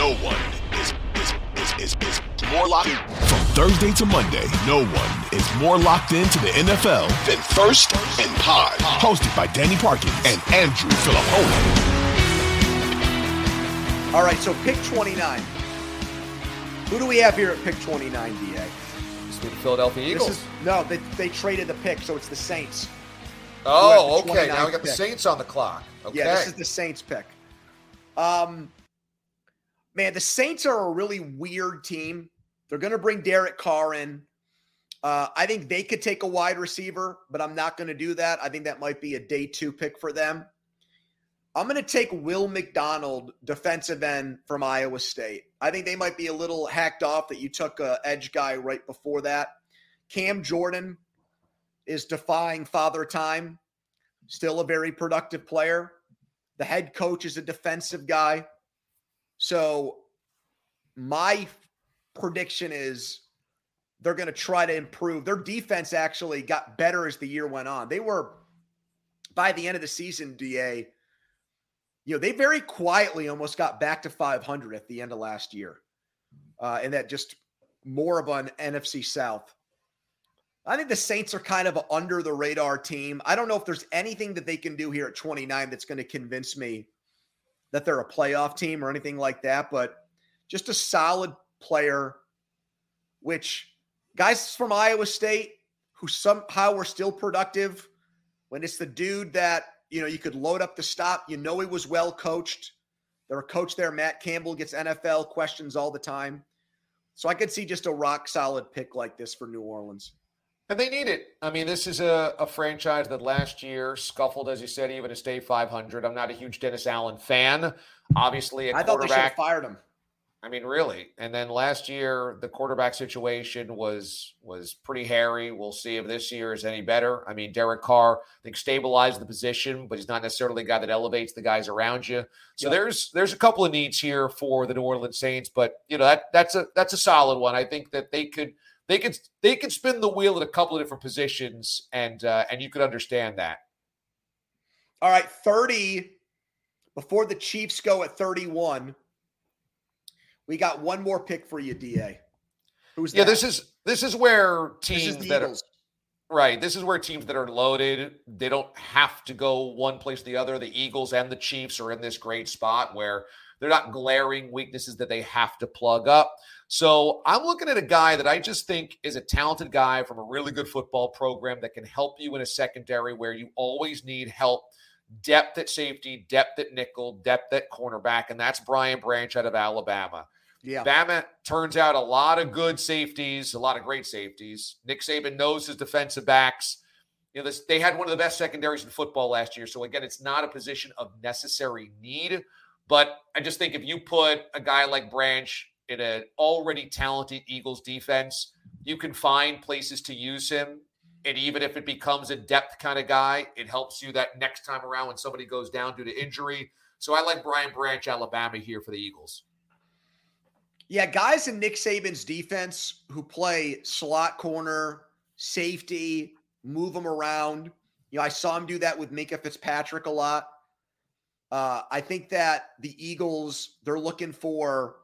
no one is is is is, is more locked in. From Thursday to Monday, no one is more locked into the NFL than First and Pod. Hosted by Danny Parkins and Andrew Filippone. All right, so pick 29. Who do we have here at pick 29, DA? This the Philadelphia Eagles. This is, no, they, they traded the pick, so it's the Saints. Oh, the okay. Now we got the. Saints on the clock. Okay. Yeah, this is the Saints pick. Um, man, the Saints are a really weird team. They're going to bring Derek Carr in. Uh, I think they could take a wide receiver, but I'm not going to do that. I think that might be a day two pick for them. I'm going to take Will McDonald, defensive end from Iowa State. I think they might be a little hacked off that you took a edge guy right before that. Cam Jordan is defying father time. Still a very productive player. The head coach is a defensive guy. So my prediction is they're going to try to improve. Their defense actually got better as the year went on. They were by the end of the season, DA, you know, they very quietly almost got back to 500 at the end of last year. Uh, and that just more of an NFC South. I think the Saints are kind of under the radar team. I don't know if there's anything that they can do here at 29 that's going to convince me that they're a playoff team or anything like that, but just a solid player, which guys from Iowa State who somehow were still productive when it's the dude that, you know, you could load up the stop, you know, he was well coached. Their coach there, Matt Campbell, gets NFL questions all the time. So I could see just a rock solid pick like this for New Orleans. And they need it. I mean, this is a, a franchise that last year scuffled, as you said, even to stay 500. I'm not a huge Dennis Allen fan. Obviously, a I thought they should have fired him. I mean, really. And then last year, the quarterback situation was was pretty hairy. We'll see if this year is any better. I mean, Derek Carr, I think, stabilized the position, but he's not necessarily the guy that elevates the guys around you. So Yep. there's there's a couple of needs here for the New Orleans Saints, but you know that that's a that's a solid one. I think that they could they could they could spin the wheel at a couple of different positions, and uh, and you could understand that. All right, 30 before the Chiefs go at 31. We got one more pick for you, DA. Who's Yeah, that? this is this is where This teams is the that are Eagles. Right. This is where teams that are loaded, they don't have to go one place or the other. The Eagles and the Chiefs are in this great spot where they're not glaring weaknesses that they have to plug up. So I'm looking at a guy that I just think is a talented guy from a really good football program that can help you in a secondary where you always need help. Depth at safety, depth at nickel, depth at cornerback, and that's Brian Branch out of Alabama. Yeah. Bama turns out a lot of good safeties, a lot of great safeties. Nick Saban knows his defensive backs. You know, this, they had one of the best secondaries in football last year. So again, it's not a position of necessary need, but I just think if you put a guy like Branch in an already talented Eagles defense, you can find places to use him. And even if it becomes a depth kind of guy, it helps you that next time around when somebody goes down due to injury. So I like Brian Branch, Alabama here for the Eagles. Yeah, guys in Nick Saban's defense who play slot corner, safety, move them around. You know, I saw him do that with Minkah Fitzpatrick a lot. Uh, I think that the Eagles they're looking for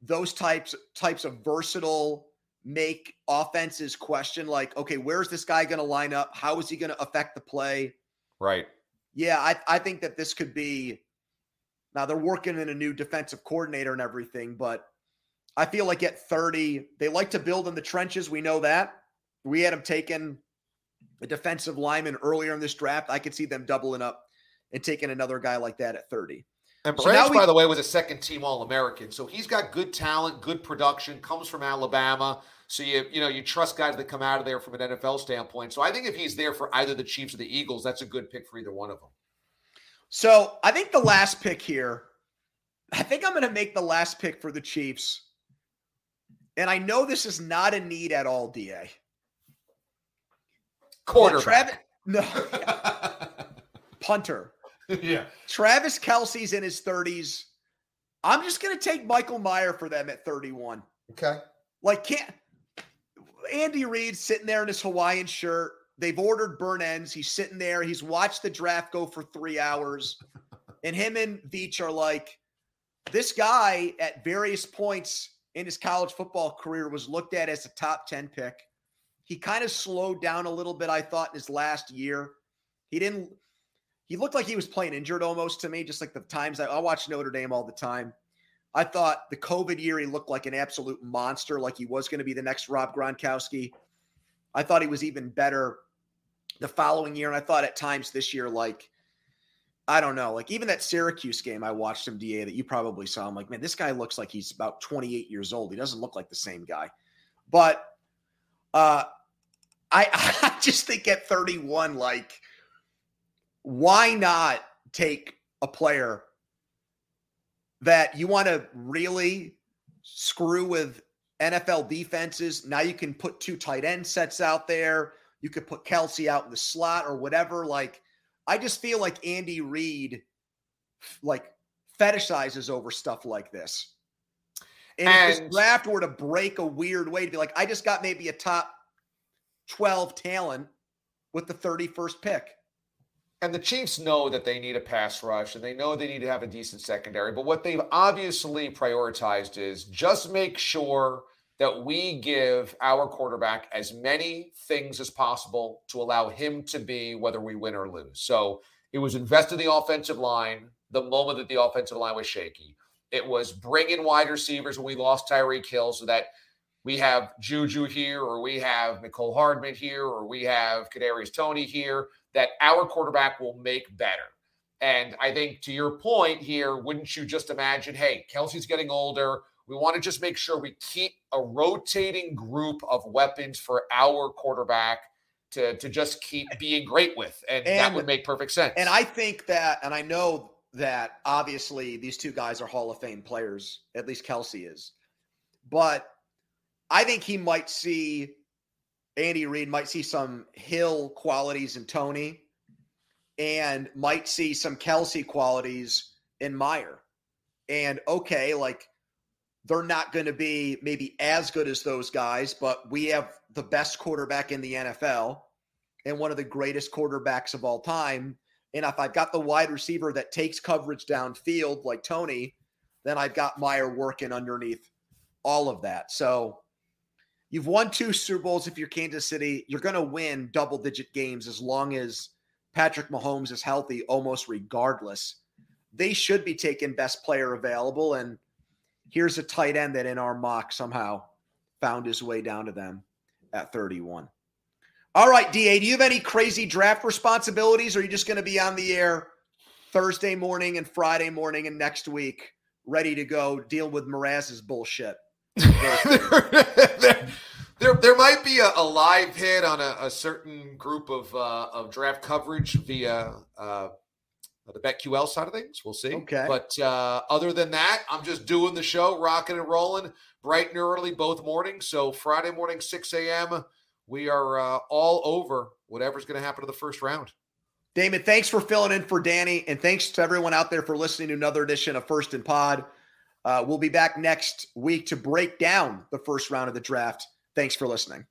those types types of versatile make offenses question like, okay, where's this guy going to line up? How is he going to affect the play? Right. Yeah, I, I think that this could be. Now they're working in a new defensive coordinator and everything, but I feel like at 30, they like to build in the trenches. We know that. We had them taking a defensive lineman earlier in this draft. I could see them doubling up and taking another guy like that at 30. And So Branch, now we- by the way, was a second team All American. So he's got good talent, good production, comes from Alabama. So you you know you trust guys that come out of there from an NFL standpoint. So I think if he's there for either the Chiefs or the Eagles, that's a good pick for either one of them. So I think the last pick here, I think I'm going to make the last pick for the Chiefs. And I know this is not a need at all, DA. Quarterback. Travis, no, punter. yeah. Travis Kelce's in his 30s. I'm just going to take Michael Mayer for them at 31. Okay. Like, can't Andy Reid sitting there in his Hawaiian shirt? They've ordered burn ends. He's sitting there. He's watched the draft go for three hours. And him and Veach are like, this guy at various points in his college football career was looked at as a top 10 pick. He kind of slowed down a little bit, I thought, in his last year. He didn't, he looked like he was playing injured almost to me, just like the times I, I watch Notre Dame all the time. I thought the COVID year, he looked like an absolute monster, like he was going to be the next Rob Gronkowski. I thought he was even better the following year. And I thought at times this year, like, I don't know, like even that Syracuse game I watched him DA that you probably saw. I'm like, man, this guy looks like he's about 28 years old. He doesn't look like the same guy. But uh I I just think at 31, like, why not take a player that you want to really screw with NFL defenses? Now you can put two tight end sets out there. You could put Kelce out in the slot or whatever. Like, I just feel like Andy Reid like fetishizes over stuff like this. And, and if this draft were to break a weird way to be like, I just got maybe a top 12 talent with the 31st pick. And the Chiefs know that they need a pass rush and they know they need to have a decent secondary. But what they've obviously prioritized is just make sure that we give our quarterback as many things as possible to allow him to be whether we win or lose. So it was invest in the offensive line the moment that the offensive line was shaky. It was bring in wide receivers when we lost Tyreek Hill so that we have Juju here or we have Mecole Hardman here or we have Kadarius Toney here that our quarterback will make better. And I think to your point here, wouldn't you just imagine, hey, Kelce's getting older. We want to just make sure we keep a rotating group of weapons for our quarterback to, to just keep being great with. And, and that would make perfect sense. And I think that, and I know that obviously these two guys are Hall of Fame players, at least Kelce is. But I think he might see, Andy Reid might see some Hill qualities in Toney and might see some Kelce qualities in Mayer. And okay, like they're not going to be maybe as good as those guys, but we have the best quarterback in the NFL and one of the greatest quarterbacks of all time. And if I've got the wide receiver that takes coverage downfield like Toney, then I've got Mayer working underneath all of that. So you've won two Super Bowls if you're Kansas City. You're going to win double digit games as long as Patrick Mahomes is healthy, almost regardless. They should be taking best player available. And here's a tight end that in our mock somehow found his way down to them at 31. All right, DA, do you have any crazy draft responsibilities or are you just going to be on the air Thursday morning and Friday morning and next week ready to go deal with Mraz's bullshit? there, there, might be a, a live hit on a, a certain group of uh, of draft coverage via uh, the BetQL side of things. We'll see. Okay. But uh, other than that, I'm just doing the show, rocking and rolling, bright and early both mornings. So Friday morning, 6 a.m., we are uh, all over whatever's going to happen to the first round. Damon, thanks for filling in for Danny, and thanks to everyone out there for listening to another edition of First and Pod. Uh, we'll be back next week to break down the first round of the draft. Thanks for listening.